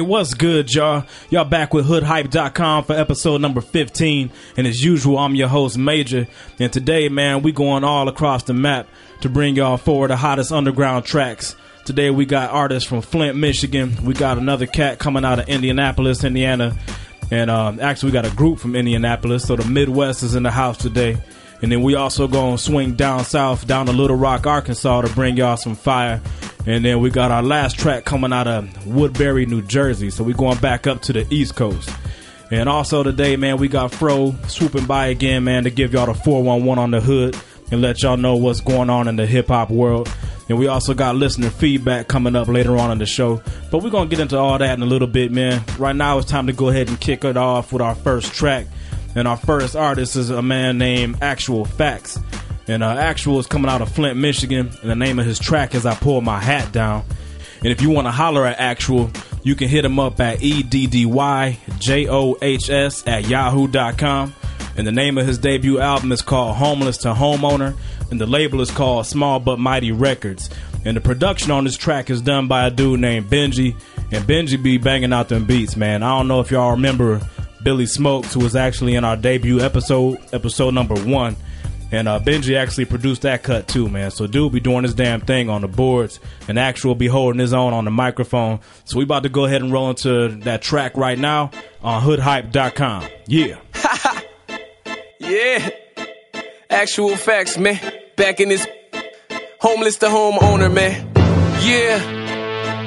What's good, y'all? Y'all back with hoodhype.com for episode number 15. And as usual, I'm your host, Major. And today, man, we going all across the map to bring y'all forward the hottest underground tracks. Today, we got artists from Flint, Michigan. We got another cat coming out of Indianapolis, Indiana. And um, actually, we got a group from Indianapolis. So the Midwest is in the house today. And then we also to swing down south, down to Little Rock, Arkansas to bring y'all some fire. And then we got our last track coming out of Woodbury, New Jersey. So we going back up to the East Coast. And also today, man, we got Fro swooping by again, man, to give y'all the 411 on the hood and let y'all know what's going on in the hip hop world. And we also got listener feedback coming up later on in the show. But we're going to get into all that in a little bit, man. Right now, it's time to go ahead and kick it off with our first track. And our first artist is a man named Axual Facts. And uh, Axual is coming out of Flint, Michigan. And the name of his track is I Pull My Hat Down. And if you want to holler at Axual, you can hit him up at E-D-D-Y-J-O-H-S at yahoo.com. And the name of his debut album is called Homeless to Homeowner. And the label is called Small But Mighty Records. And the production on this track is done by a dude named Benji. And Benji be banging out them beats, man. I don't know if y'all remember Billy Smokes, who was actually in our debut episode, episode number one. And uh, Benji actually produced that cut too, man. So dude be doing his damn thing on the boards, and Axual be holding his own on the microphone. So we about to go ahead and roll into that track right now on hoodhype.com. Yeah. yeah. Axual Facts, man. Back in this homeless to homeowner, man. Yeah.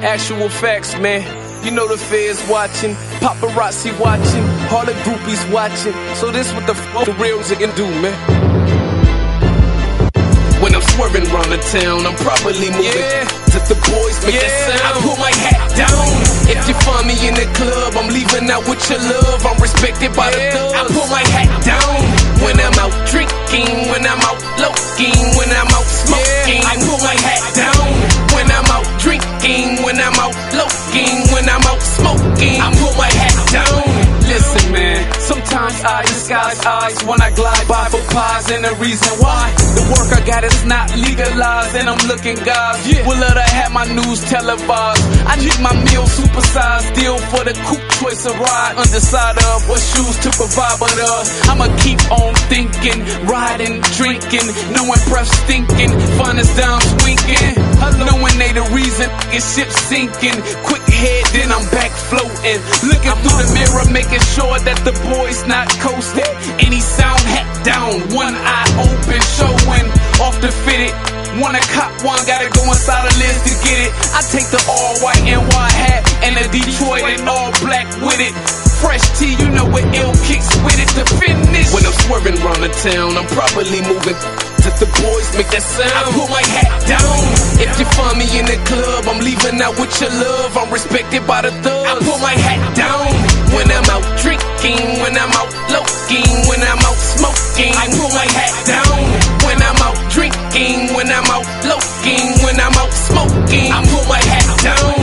Axual Facts, man. You know the feds watching, paparazzi watching, all the groupies watching. So this what the fuck the real can do, man. When I'm swerving around the town, I'm probably moving. Yeah. To the boys make yeah. that sound. I pull my hat down. If you find me in the club, I'm leaving out with your love. I'm respected by yeah. the thugs. I put my hat down. When I'm out drinking, when I'm out looking, when I'm out smoking, I put my hat down. When I'm out drinking, when I'm out smoking, I put my hat down. Sometimes I disguise eyes when I glide by for pies, and the reason why the work I got is not legalized, and I'm looking guys. Yeah. Will let her have my news televised. I need my meal supersized, deal for the coupe choice of ride, undecided of what shoes to provide, but uh, I'ma keep on thinking, riding, drinking, knowing breath stinking, fun is down swinking, knowing they the reason get ship sinking. Quick head, then I'm back floating, looking through the mirror, making sure that the boy's not coasting. Any sound hat down, one eye open, showing off the fitted. Wanna cop one, gotta go inside a list to get it. I take the all white and white hat and the Detroit and all black with it. Fresh tea, you know what ill kicks with it to finish. When I'm swerving around the town, I'm properly moving. To the boys make that sound. I pull my hat down. If you find me in the club, I'm leaving out with your love. I'm respected by the thugs. I pull my hat down. When I'm out drinking, when I'm out looking, when I'm out smoking, I pull my hat down. When I'm out drinking, when I'm out looking, when I'm out smoking, I pull my hat down.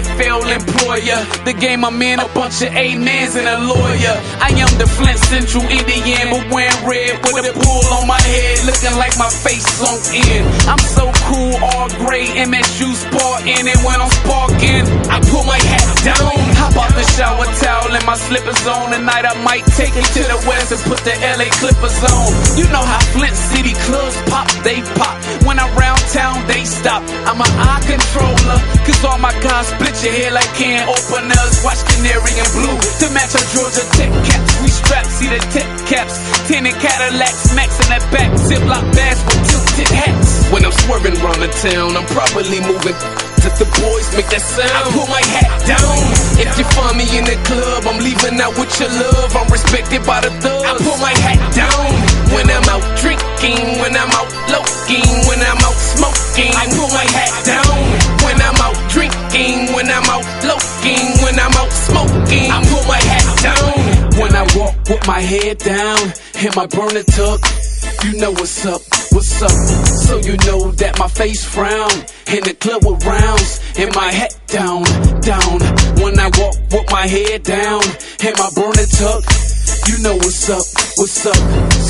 And NFL employer. The game I'm in, a bunch of amens and a lawyer. I am the Flint Central Indian, but wearing red with a pool on my head, looking like my face sunk in. I'm so cool, all gray, MSU sporting, and when I'm sparking, I pull my hat down. Hop out the shower towel and my slippers on. Tonight I might take it to the west and put the LA Clippers on. You know how Flint City clubs pop, they pop. When I'm round town, they stop. I'm an eye controller. Cause all my guys split your hair like can openers. Watch Canary and Blue to match our Georgia Tech caps. We strap, see the tech caps. Tinted Cadillacs, Max in that back. Ziploc bags with tilted hats. When I'm swerving around the town, I'm probably moving. To the boys make that sound. I pull my hat down. If you find me in the club, I'm leaving out with your love. I'm respected by the thugs. I pull my hat down. When I'm out drinking, my head down and my burner tuck, you know what's up, what's up. So you know that my face frown in the club with rounds and my head down, down. When I walk with my head down and my burner tuck. You know what's up, what's up.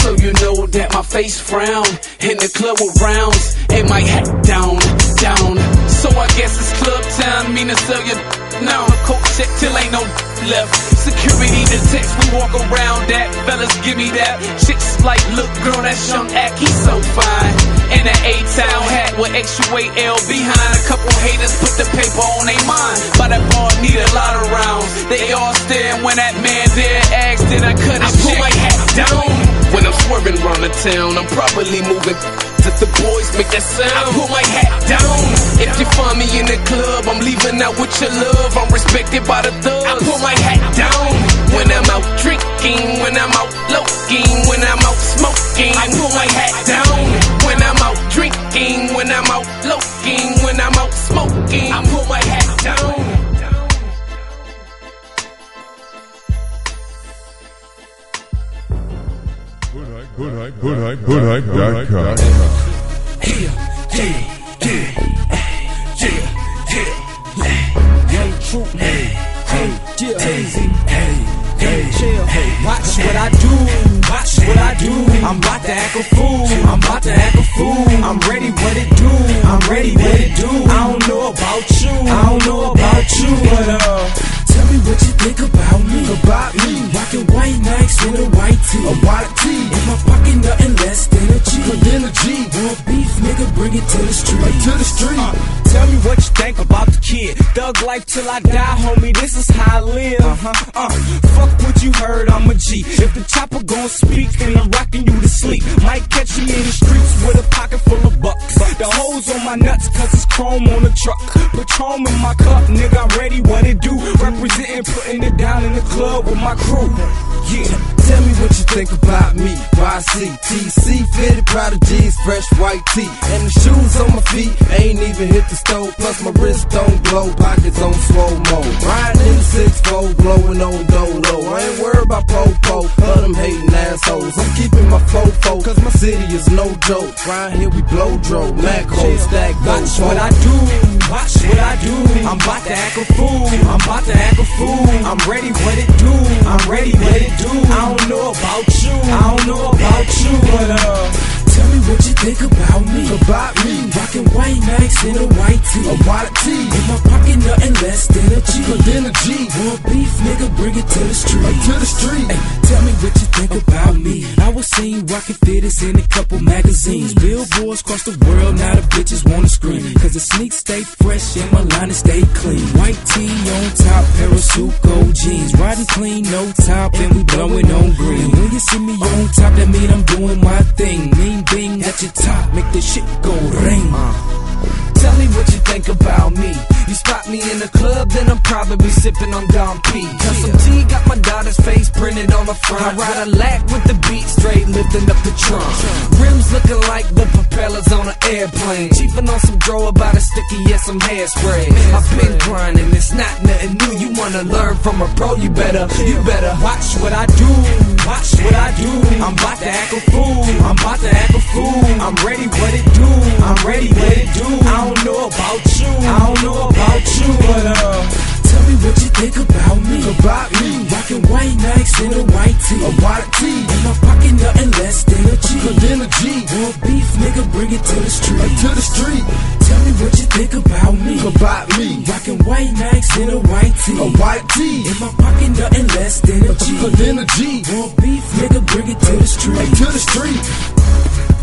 So you know that, my face frown. In the club with rounds, and my hat down, down. So I guess it's club time, mean to sell you now. I'm Coke check till ain't no left. Security detects, we walk around that. Fellas, give me that. Chicks like, look, girl, that's young act, he's so fine. In an A-town hat with extra weight L behind. A couple haters put the paper on their mind. But that ball need a lot of rounds. They all stare when that man there asks, did I cut his I pull my hat down. When I'm swerving around the town, I'm probably moving if the boys make that sound. I pull my hat down. If you find me in the club, I'm leaving out with your love. I'm respected by the thugs. I pull my hat down. When I'm out drinking, when I'm out looking, when I'm out smoking, I pull my hat down. When I'm out drinking, when I'm out looking, when I'm out smoking, I pull my hat down. hoodhype.com. Young True, hey, hey, Tazy, hey, hey, chill, hey. Watch what I do, watch what I do. I'm about to act a fool, I'm about to act a fool. I'm ready, what it do, I'm ready, what it do. I don't know about you, I don't know about you, but uh. Tell me what you think about me. About me. Rockin' white nights with a white tee. A white tee. In my pocket, nothing less than a G. Than a G. Want beef, nigga, bring it to the street. Uh, to the street. Uh, tell me what you think about kid. Thug life till I die, homie. This is how I live. Uh-huh. Uh, fuck what you heard, I'm a G. If the chopper gon' speak, then I'm rocking you to sleep. Might catch me in the streets with a pocket full of bucks. The hoes on my nuts, cause it's chrome on the truck. Patron in my cup, nigga, I'm ready, what it do? Representing, putting it down in the club with my crew. Yeah. Tell me what you think about me. YC, TC, fitted prodigies, fresh white tee. And the shoes on my feet ain't even hit the stove. Plus my wrist don't glow, pockets on slow mo. Riding in the six fold, blowing on dodo. I ain't worried about po-po, but them hating assholes. I'm keeping my fofo, cause my city is no joke. Right here we blow dro, Mac hole, stack go. Watch what I do, watch what I do. I'm about to act a fool, I'm about to act a fool. I'm ready, what it do, I'm ready, what it do. I don't know about you, I don't know about you, but uh. Tell me what you think about me. About me. White nights in a white tee. A white tee. In my pocket, nothing less than a G. Than a G. Want beef, nigga, bring it to the street. Uh, to the street. Hey, tell me what you think about me. I was seen rockin' fittest in a couple magazines. Billboards across the world, now the bitches wanna scream. Cause the sneaks stay fresh and my line stay clean. White tee on top, Parasuco jeans. Riding clean, no top, and we blowing on green. And when you see me on top, that mean I'm doing my thing. Mean bing at your top, make the shit go ring. Tell me what you think about me. You spot me in the club, then I'm probably sipping on Dom P. Cause some T got my daughter's face printed on the front. I ride a lack with the beat straight, lifting up the trunk. Rims looking like the propellers on an airplane. Cheaping on some draw about a sticky, yeah, some hairspray. I've been grinding, it's not nothing new. You wanna learn from a pro, you better, you better watch what I do, watch what I do. I'm about to act a fool, I'm about to act a fool. I'm ready, what it do, I'm ready, what it do. I don't know about you, I don't know about you, but uh. Tell me what you think about me. About me. Rockin' white nights in a white tee. A white tee. In my pocket, nothing less than a G. Than a G. Want beef, nigga, bring it to the street. Uh, to the street. Tell me what you think about me. About me. Rockin' white nights in a white tee. A white tee. In my pocket, nothing less than a G. Than a G. Want beef, nigga, bring it to the street. Uh, to the street.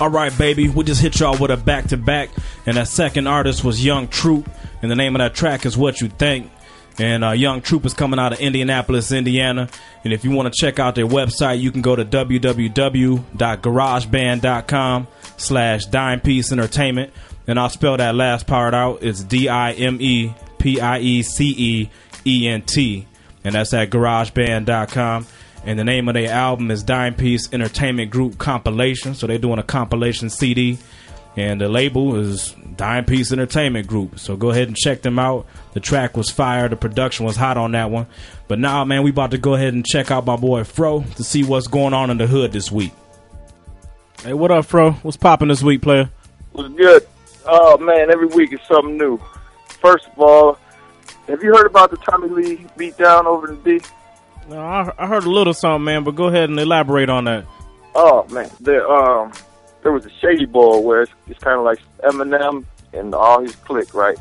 All right, baby. We just hit y'all with a back to back, and that second artist was Young Troop, and the name of that track is What You Think. And uh, Young Troop is coming out of Indianapolis, Indiana. And if you want to check out their website, you can go to www.garageband.com slash Dime Piece Entertainment. And I'll spell that last part out. It's D-I-M-E-P-I-E-C-E-E-N-T. And that's at garageband.com. And the name of their album is Dime Piece Entertainment Group Compilation. So they're doing a compilation CD. and the label is Dime Piece Entertainment Group. So go ahead and check them out. The track was fire. The production was hot on that one. But now, man, we about to go ahead and check out my boy Fro to see what's going on in the hood this week. Hey, what up, Fro? What's popping this week, player? was good. Oh man, every week is something new. First of all, have you heard about the Tommy Lee beatdown over in D? No, I, I heard a little something, man, but go ahead and elaborate on that. Oh man, there um there was a shady ball where it's, it's kind of like Eminem and all his clique, right?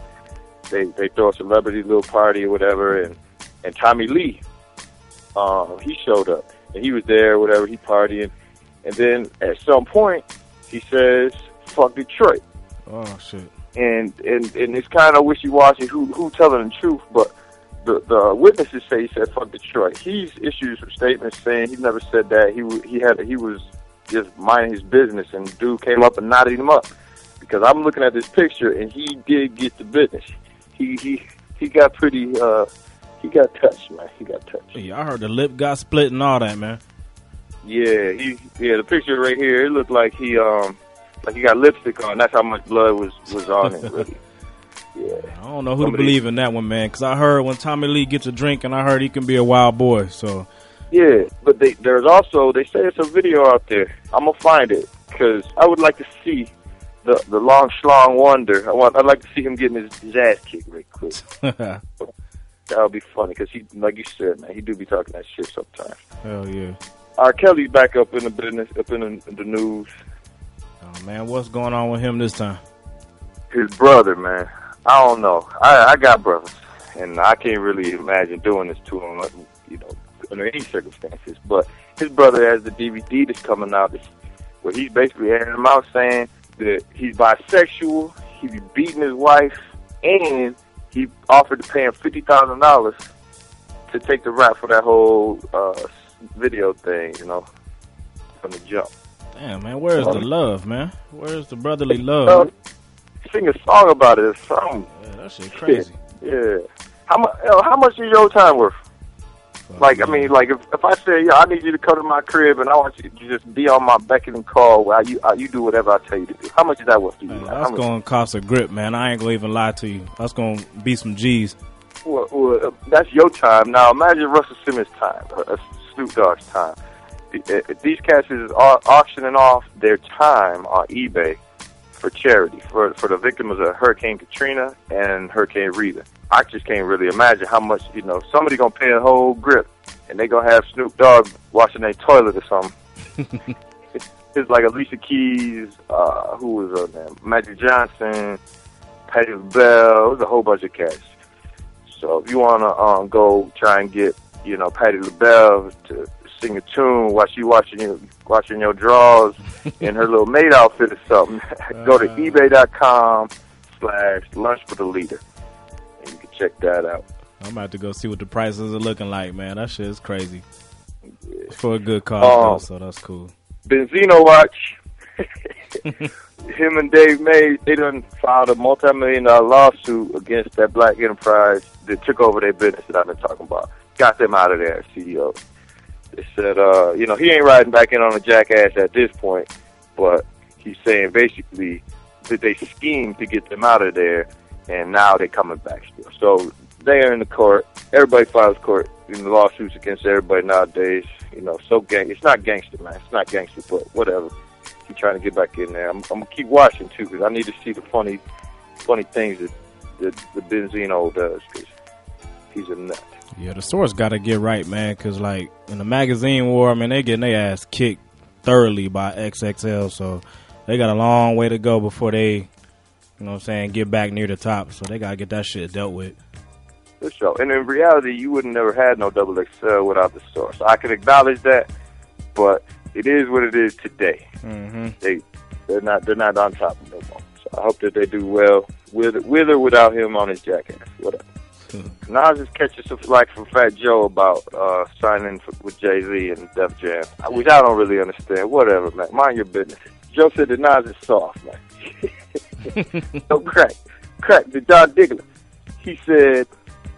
They they throw a celebrity little party or whatever, and and Tommy Lee, uh, he showed up and he was there, whatever, he partying, and then at some point he says, "Fuck Detroit." Oh shit. and and and it's kind of wishy washy who who telling the truth, but the the witnesses say he said fuck Detroit. He's issued some statements saying he never said that. He he had he was just minding his business, and dude came up and knotted him up because I'm looking at this picture and he did get the business. He he he got pretty uh he got touched, man. He got touched. Yeah, I heard the lip got split and all that, man. Yeah, he yeah. The picture right here, it looked like he um like he got lipstick on. That's how much blood was was on him. Really. Yeah. I don't know who to believe in that one, man. Because I heard when Tommy Lee gets a drink, and I heard he can be a wild boy. So Yeah, but they, there's also they say it's a video out there. I'm gonna find it because I would like to see the the long schlong wonder. I want I'd like to see him getting his, his ass kicked real quick. That would be funny because he, like you said, man, he do be talking that shit sometimes. Hell yeah. R. Kelly's back up in the business, up in the, in the news. Oh man, what's going on with him this time? His brother, man, I don't know. I I got brothers, and I can't really imagine doing this to him, you know, under any circumstances. But his brother has the DVD that's coming out, that's, where he's basically airing him out saying that he's bisexual, he be beating his wife, and he offered to pay him fifty thousand dollars to take the rap for that whole uh, video thing, you know, from the jump. Damn, man, where's the love, man? Where's the brotherly love? Sing a song about it or something. Yeah, that shit crazy. Yeah. How much? How much is your time worth? Like, I mean, like if if I say, yeah, I need you to come to my crib and I want you to just be on my beck and call while you uh, you do whatever I tell you to do. How much is that worth to you? Man? that's much- gonna cost a grip, man. I ain't gonna even lie to you. That's gonna be some G's. well, well, uh, that's your time. Now imagine Russell Simmons' time, uh, uh, Snoop Dogg's time. Uh, These cats is auctioning off their time on eBay for charity for for the victims of Hurricane Katrina and Hurricane Rita. I just can't really imagine how much you know somebody gonna pay a whole grip, and they gonna have Snoop Dogg washing their toilet or something. it's, like Alicia Keys, uh, who was her name, Magic Johnson, Patti LaBelle. It was a whole bunch of cats. So if you wanna um, go try and get you know Patti LaBelle to sing a tune while she washing your washing your drawers in her little maid outfit or something, go to uh. eBay.com slash lunch for the leader, and you can check that out. I'm about to go see what the prices are looking like, man. That shit is crazy. For a good cause, Oh. though, um, so that's cool. Benzino Watch. Him and Dave May, they done filed a multi-million dollar lawsuit against that black enterprise that took over their business that I've been talking about. Got them out of there, CEO. Said, uh, you know, he ain't riding back in on a jackass at this point, but he's saying basically that they schemed to get them out of there, and now they're coming back still. So they are in the court. Everybody files court in the lawsuits against everybody nowadays. You know, so gang. It's not gangster, man. It's not gangster, but whatever. Keep trying to get back in there. I'm, I'm gonna keep watching too because I need to see the funny, funny things that that the Benzino does because he's a nut. Yeah, the source got to get right, man, because, like, in the magazine war, I mean, they getting their ass kicked thoroughly by XXL, so they got a long way to go before they, you know what I'm saying, get back near the top. So they got to get that shit dealt with. For sure. And in reality, you would have never had no double XL without the source. I can acknowledge that, but it is what it is today. Mm-hmm. They they're not they're not on top no more. So I hope that they do well with with or without him on his jackass. Whatever. Nas is catching some flack from Fat Joe about uh, signing for, with Jay Z and Def Jam, which I don't really understand. Whatever, man. Mind your business. Joe said that Nas is soft, man. no crack, crack. The John Diggler. He said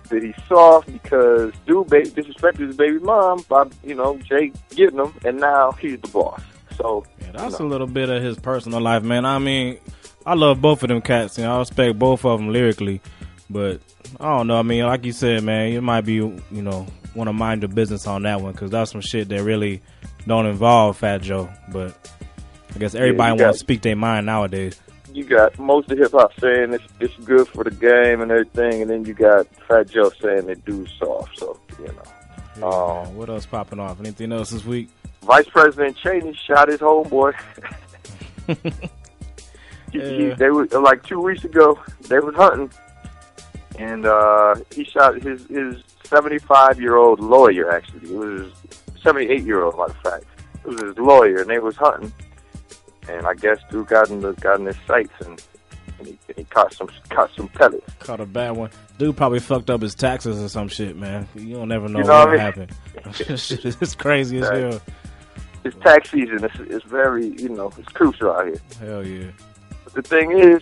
that he's soft because dude disrespected his baby mom by you know Jay getting him, and now he's the boss. So Yeah, that's you know, a little bit of his personal life, man. I mean, I love both of them cats, and I respect both of them lyrically. But I don't know. I mean, like you said, man, you might be, you know, want to mind your business on that one because that's some shit that really don't involve Fat Joe. But I guess everybody got- wants to speak their mind nowadays. you got most of hip hop saying it's it's good for the game and everything, and then you got Fat Joe saying that dude's soft. So you know, um, what else popping off? Anything else this week? Vice President Cheney shot his homeboy. he, he, they were like two weeks ago. They was hunting, and uh, he shot his his seventy five year old lawyer. Actually, it was seventy eight year old. Matter of fact, it was his lawyer, and they was hunting. And I guess dude got in the got in his sights, and, and, he, and he caught some caught some pellets. Caught a bad one. Dude probably fucked up his taxes or some shit, man. You don't never know, You know what what I mean? happened. it's crazy as hell. It's tax season. It's, it's very you know it's crucial out here. Hell yeah. But the thing is,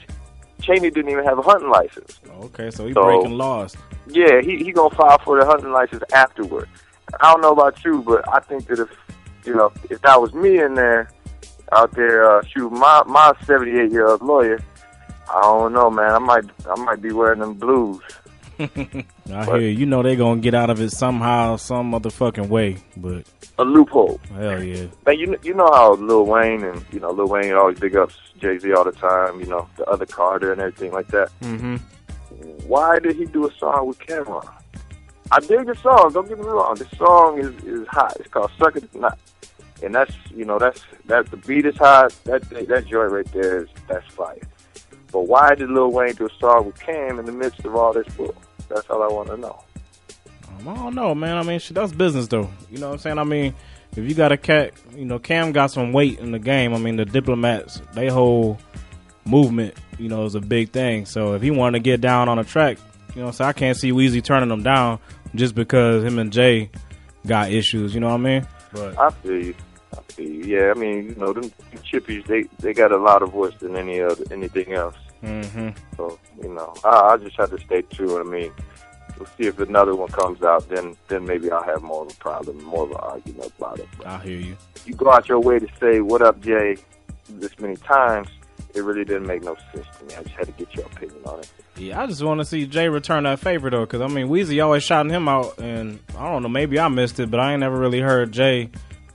Cheney didn't even have a hunting license. Okay, so he So- breaking laws. Yeah, he he gonna file for the hunting license afterward. I don't know about you, but I think that if you know if that was me in there out there uh, shooting my my seventy eight year old lawyer, I don't know, man. I might I might be wearing them blues. I But- hear you. You know they're gonna get out of it somehow, some motherfucking way. But A loophole. hell yeah, Man, you you know how Lil Wayne and you know Lil Wayne always big ups Jay Z all the time. You know the other Carter and everything like that. mm-hmm. why did he do a song with Cam'ron? I dig the song. Don't get me wrong. The song is is hot. It's called "Suck It Not," and that's you know that's that the beat is hot. That that joint right there is that's fire. But why did Lil Wayne do a song with Cam in the midst of all this bull? That's all I want to know. Um, I don't know, man. I mean, shit, that's business though. You know what I'm saying? I mean, if you got a cat, you know, Cam got some weight in the game. I mean, the diplomats, they whole movement, you know, is a big thing. So if he wanted to get down on a track, you know, so I can't see Weezy turning them down just because him and Jay got issues. You know what I mean? But I feel you. I feel you. Yeah, I mean, you know, them chippies, they they got a louder voice than any other anything else. Hmm So you know, I, I just have to stay true. I mean, we'll see if another one comes out. Then then maybe I'll have more of a problem, more of an argument about it. But I hear you. you go out your way to say "What up, Jay?" this many times, it really didn't make no sense to me. I just had to get your opinion on it. Yeah, I just want to see Jay return that favor though, because I mean Weezy always shouting him out, and I don't know, maybe I missed it, but I ain't never really heard Jay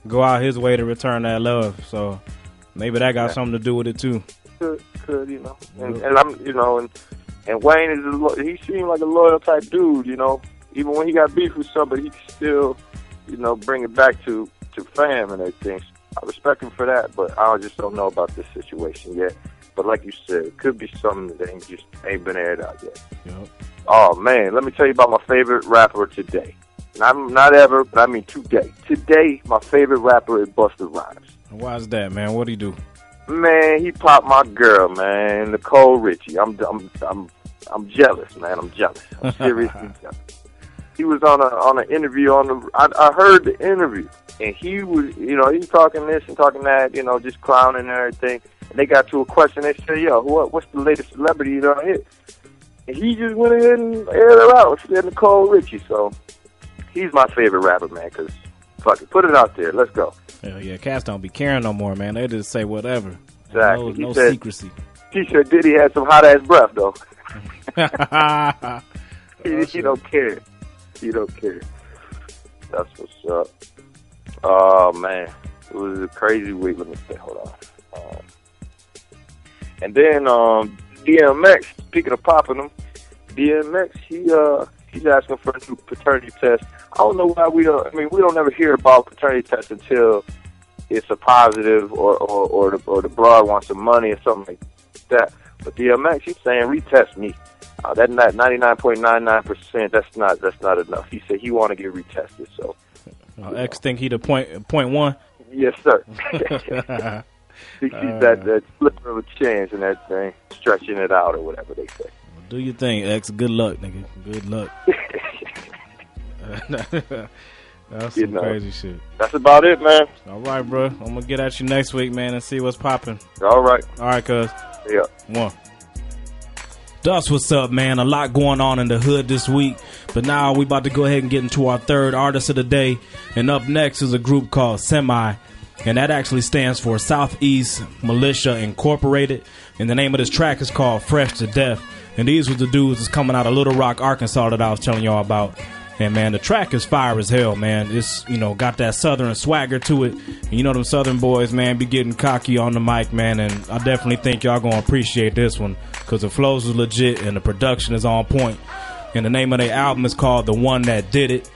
go out his way to return that love. So maybe that got Yeah. something to do with it too. Could, could you know? And, and I'm, you know, and and Wayne is a lo- he seemed like a loyal type dude. You know, even when he got beef with somebody, he could still, you know, bring it back to to fam and everything. I respect him for that, but I just don't know about this situation yet. But like you said, it could be something that ain't just ain't been aired out yet. Yep. Oh man, let me tell you about my favorite rapper today. Not not ever, but I mean today. Today, my favorite rapper is Busta Rhymes. Why is that, man? What would he do? Man, he popped my girl, man, Nicole Richie. I'm I'm I'm I'm jealous, man. I'm jealous. I'm seriously jealous. He was on a on an interview on the. I, I heard the interview, and he was, you know, he was talking this and talking that, you know, just clowning and everything. And they got to a question. They said, "Yo, what what's the latest celebrity you done hit?" And he just went ahead and aired her out. Said Nicole Richie. So he's my favorite rapper, man. Cause fuck it, put it out there. Let's go. Hell yeah, cats don't be caring no more, man. They just say whatever. Exactly. No, no said- secrecy. He said Diddy had some hot ass breath though. he, he don't care. He don't care. That's what's up. Oh man, it was a crazy week. Let me say, hold on. Um, and then um, DMX. Speaking of popping them, DMX. He uh he's asking for a new paternity test. I don't know why we don't. I mean, we don't ever hear about paternity tests until it's a positive or or or the, or the broad wants some money or something like that. But DMX, he's saying retest me. Uh, that not ninety nine point nine nine percent. That's not that's not enough. He said he want to get retested. So Uh, X think he the point point one. yes, sir. he sees that that slipper of a chance and that thing, stretching it out or whatever they say. Do your thing, X. Good luck, nigga. Good luck. That's You some know. crazy shit. That's about it, man. All right, bro. I'm gonna get at you next week, man, and see what's popping. All right. All right, cuz. Yeah. One. That's what's up, man. A lot going on in the hood this week. But now we about to go ahead and get into our third artist of the day. And up next is a group called Semi. and that actually stands for Southeast Militia Incorporated. And the name of this track is called Fresh to Death. And these were the dudes that's coming out of Little Rock, Arkansas that I was telling y'all about. And man, the track is fire as hell, man. It's you know got that southern swagger to it. And you know them southern boys, man, be getting cocky on the mic, man. And I definitely think y'all gonna appreciate this one because the flows is legit and the production is on point. And the name of their album is called The One That Did It.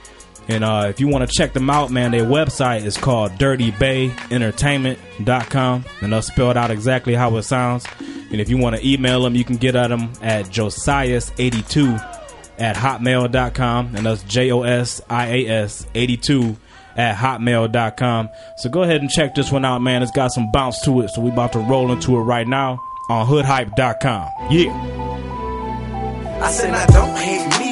And uh, if you want to check them out, man, their website is called dirtybayentertainment.com. And they'll spell it out exactly how it sounds. And if you want to email them, you can get at them at josias82 at hotmail.com. And that's J O S I A S 82 at hotmail.com. So go ahead and check this one out, man. It's got some bounce to it. So we're about to roll into it right now on hoodhype.com. Yeah. I said, now don't hate me,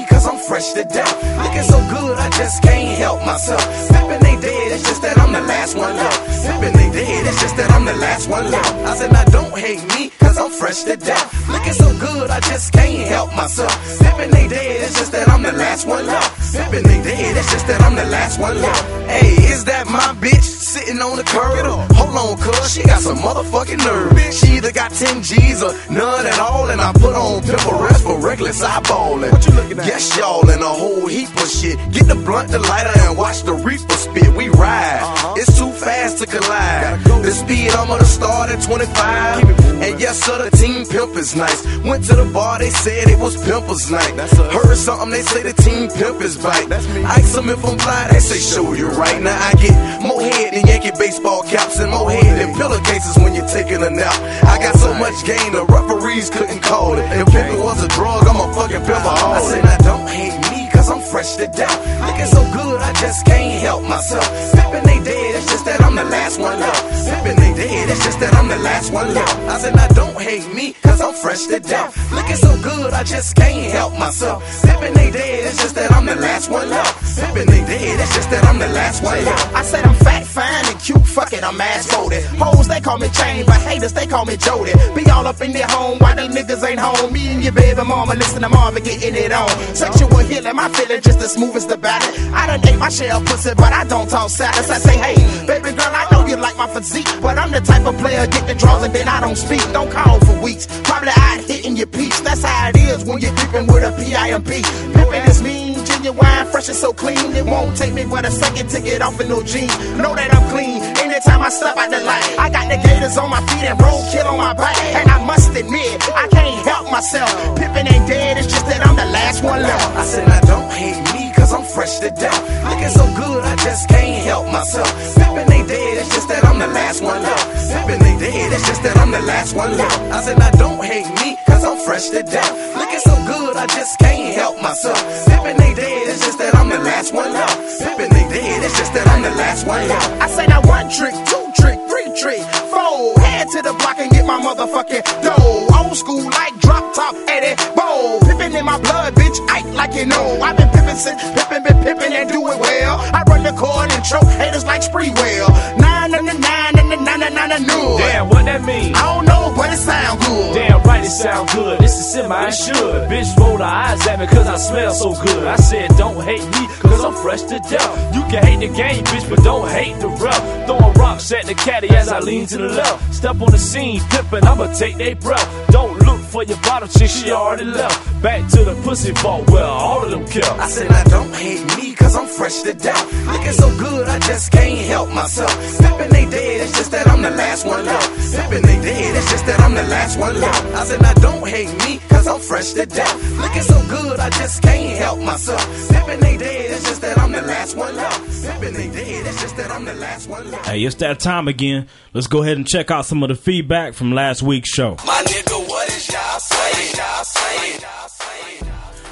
fresh to death. Looking so good, I just can't help myself. Pimpin' they dead, it's just that I'm the last one left. Pimpin' they dead, it's just that I'm the last one left. I said, now don't hate me, cause I'm fresh to death. Looking so good, I just can't help myself. Pimpin' they dead, it's just that I'm the last one left. Pimpin' they dead, it's just that I'm the last one left. Hey, is that my bitch sitting on the curb? Hold on, cuz she got some motherfucking nerve. She either got 10 G's or none at all, and I put on pimple rest for reckless eyeballing. What you looking at? Yes, y'all, and a whole heap of shit. Get the blunt, the lighter, and watch the reaper spit. We ride. Uh-huh. It's too fast to collide. The speed, I'm gonna start at 25. And yes, sir, the team pimp is nice. Went to the bar, they said it was pimpers night. Heard something, they say the team pimp is bite. Ask them if I'm fly, they say show you right. Now I get more head than Yankee baseball caps and more head than pillowcases when you're taking a nap. I got so much game, the referees couldn't call it. If pimping was a drug, I'm a fucking pimp. I said, I don't hate me, cause I'm fresh to death. Looking so good, I just can't help myself. Pimpin' they dead, it's just that I'm the last one left. Pimpin' they dead, it's just that I'm the last one left. I said, I don't hate me, cause I'm fresh to death. Looking so good, I just can't help myself. Pimpin' they dead, it's just that I'm the last one left. Pimpin' they dead, it's just that I'm the last one. I said I'm fat, fine, and cute. Fuck it, I'm ass folded. Hoes, they call me Chain, but haters, they call me Jody. Be all up in their home while they niggas ain't home. Me and your baby mama listen to Marvin getting it on. Sexual healing, my feeling just as smooth as the batter. I done ate my of pussy, but I don't talk sadness. I say, hey, baby girl, I know you like my physique, but I'm the type of player get the draws and then I don't speak. Don't call for weeks. Probably out hitting your peach. That's how it is when you're creeping with a PIMP. Pimpin' is mean, genuine, fresh and so clean. It won't take me but a second to get off of no jeans. Know that I'm clean. Anytime I step out the light, I got the gators on my feet and roadkill on my back. And I must admit, I can't help myself. Pippin ain't dead, it's just that I'm the last one left. I said, I don't hate me, cause I'm fresh to death. Looking so good, I just can't help myself. Pimpin' they dead, it's just that I'm the last one left. Pimpin' they dead, it's just that I'm the last one left. I said, now don't hate me, cause I'm fresh to death. Looking so good, I just can't help myself. Pimpin' they dead, it's just that I'm the last one left. Pimpin' they dead, it's just that I'm the last one left. I say now one trick, two trick, three trick, four. To the block and get my motherfucking dough. Old school like drop top Eddie Bow. Pippin' in my blood, bitch, act like you know. I've been pippin' since pippin', been pippin' and do it well. I run the chord and choke haters like Sprewell. Nine the nine new. Damn, what that mean? I don't know, but it sound good. Damn right, it sound good. This is semi it should. Bitch roll her eyes at me cause I smell so good. I said, don't hate me cause I'm fresh to death. You can hate the game, bitch, but don't hate the rep. Throwing rocks at the caddy as I lean to the left. Step on the scene, pippin', I'ma take they breath. Don't look for your bottle chick, she already left. Back to the pussy vault where all of them kept. I said, now don't hate me, cause I'm fresh to death. Looking so good, I just can't help myself. Pimpin' they dead, it's just that I'm the last one left. Pimpin' they dead, it's just that I'm the last one left. I said, now don't hate me, cause I'm fresh to death. Looking so good, I just can't help myself. Pimpin' they dead, it's just that I'm the last one left. Pimpin' they dead, it's just that I'm the last one left. Hey, it's that time again. Let's go ahead and check out some of the feedback from last week's show. My nigga,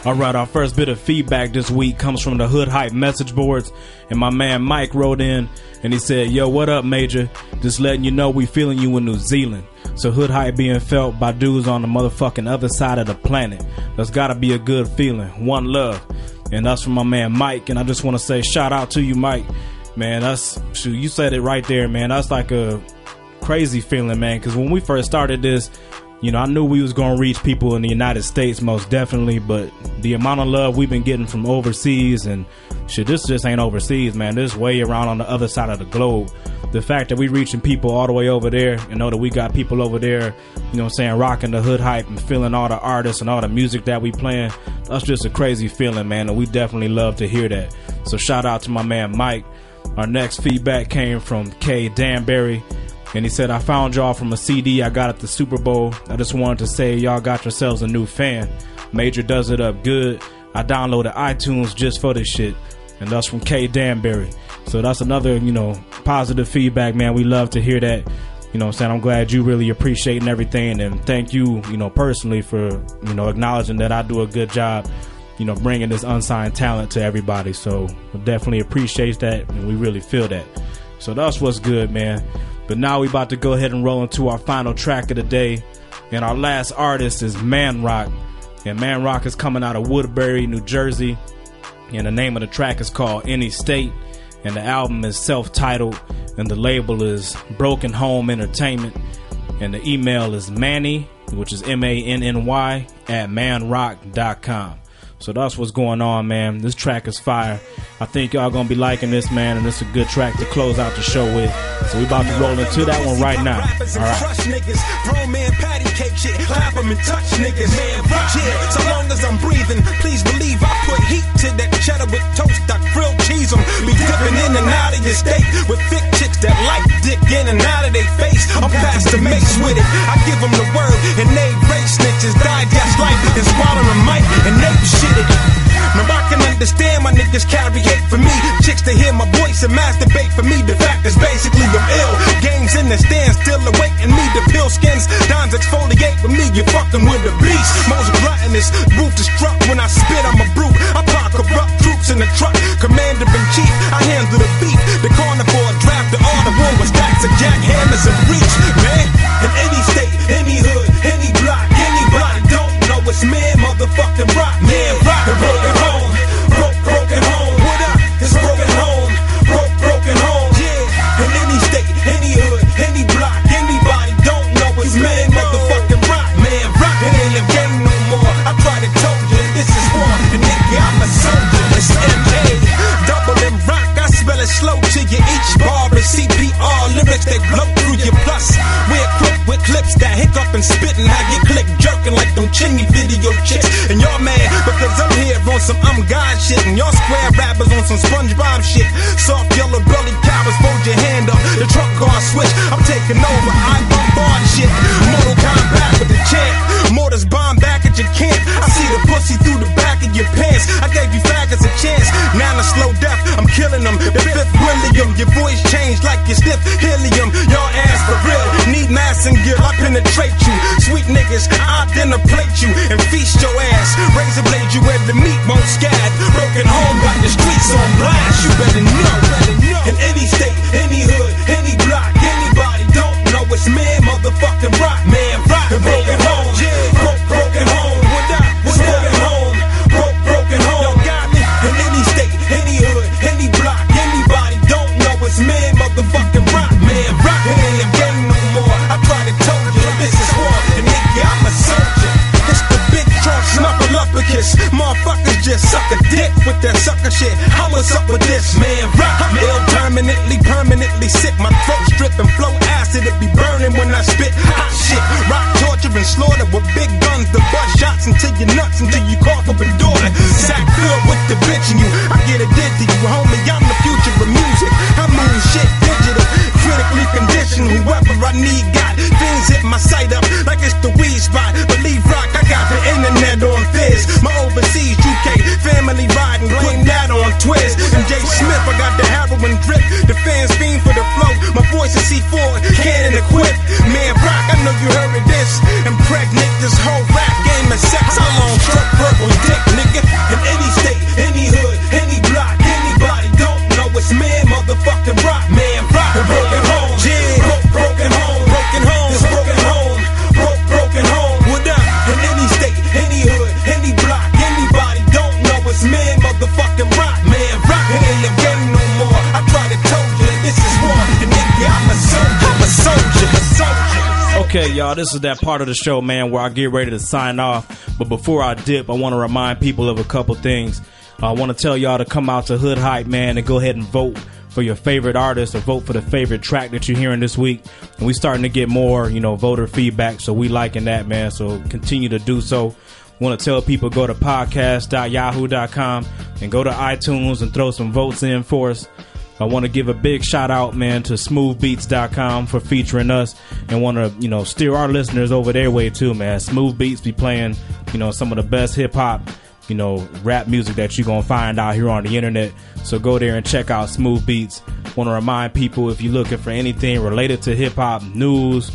All right, our first bit of feedback this week comes from the Hood Hype message boards, and my man Mike wrote in and he said, "Yo, what up, Major? Just letting you know we feeling you in New Zealand. So Hood Hype being felt by dudes on the motherfucking other side of the planet. That's gotta be a good feeling. One love." And that's from my man Mike, and I just want to say shout out to you, Mike. Man, that's shoot, you said it right there, man. That's like a crazy feeling, man. Because when we first started this, you know, I knew we was gonna reach people in the United States most definitely, but the amount of love we've been getting from overseas and shit, this just ain't overseas, man. This way around on the other side of the globe. the fact that we reaching people all the way over there and know that we got people over there, you know I'm saying, rocking the hood hype and feeling all the artists and all the music that we playing, that's just a crazy feeling, man. And we definitely love to hear that. So shout out to my man Mike. Our next feedback came from K Danbury. And he said, I found y'all from a CD I got at the Super Bowl. I just wanted to say y'all got yourselves a new fan. Major does it up good. I downloaded iTunes just for this shit. And that's from K Danbury. So that's another, you know, positive feedback, man. We love to hear that. You know I'm saying? I'm glad you really appreciating everything and thank you, you know, personally for, you know, acknowledging that I do a good job, you know, bringing this unsigned talent to everybody. So definitely appreciate that and we really feel that. So that's what's good, man. But now we about to go ahead and roll into our final track of the day. And our last artist is Mannrock. And Mannrock is coming out of Woodbury, New Jersey. And the name of the track is called Any State. And the album is self titled. And the label is Broken Home Entertainment. And the email is Manny, which is M A N N Y, at manrock.com. So that's what's going on, man. This track is fire. I think y'all gonna be liking this, man, and it's a good track to close out the show with. So we about to roll into that one right now. All right. Shit, clap 'em and touch niggas. Man, rock yeah, so long as I'm breathing, please believe I put heat to that cheddar with toast, I grill cheese 'em. Be dipping in and out of your state with thick chicks that like dick in and out of their face. I'm past the mace with it. I give them the word and they race snitches, digest life and swallow the mic and they shit it. Now I can understand my niggas carry hate for me. Chicks to hear my voice and masturbate for me. The fact is basically I'm ill. Games in the stands still awaiting me. The pill skins, dimes exfoliate with me. You're fucking with the beast. Most gluttonous, roof destruct when I spit. I'm a brute. I park corrupt troops in the truck. Commander in chief, some SpongeBob shit. Sick. My throat strip Okay, y'all, this is that part of the show, man, where I get ready to sign off. But before I dip, I want to remind people of a couple things. I want to tell y'all to come out to Hood Hype, man, and go ahead and vote for your favorite artist or vote for the favorite track that you're hearing this week. And we starting to get more, you know, voter feedback, so we liking that, man. So continue to do so. Want to tell people go to podcast.yahoo.com and go to iTunes and throw some votes in for us. I want to give a big shout out, man, to smoothbeats.com for featuring us and want to, you know, steer our listeners over their way too, man. Smooth Beats be playing, you know, some of the best hip hop, you know, rap music that you're going to find out here on the internet. So go there and check out Smooth Beats. Want to remind people if you're looking for anything related to hip hop, news,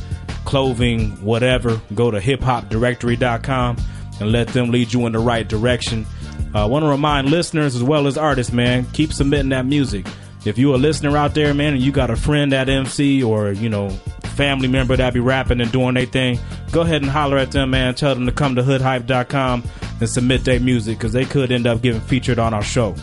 clothing, whatever, go to hiphopdirectory.com and let them lead you in the right direction. I uh, want to remind listeners as well as artists, man, keep submitting that music if you a listener out there, man, and you got a friend at MC or you know family member that be rapping and doing their thing, go ahead and holler at them, man. Tell them to come to hoodhype.com and submit their music because they could end up getting featured on our show.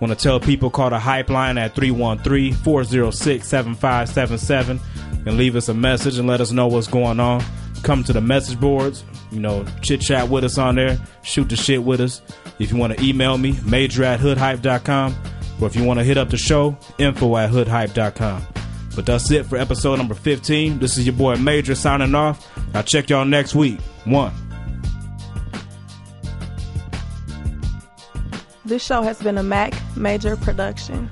Want to tell people call the hype line at 313-406-7577 and leave us a message and let us know what's going on. Come to the message boards, you know, chit chat with us on there, shoot the shit with us. If you want to email me, major at hoodhype.com or if you want to hit up the show, info at hoodhype.com. But that's it for episode number 15. This is your boy Major signing off. I'll check y'all next week. One. This show has been a Mac Major production.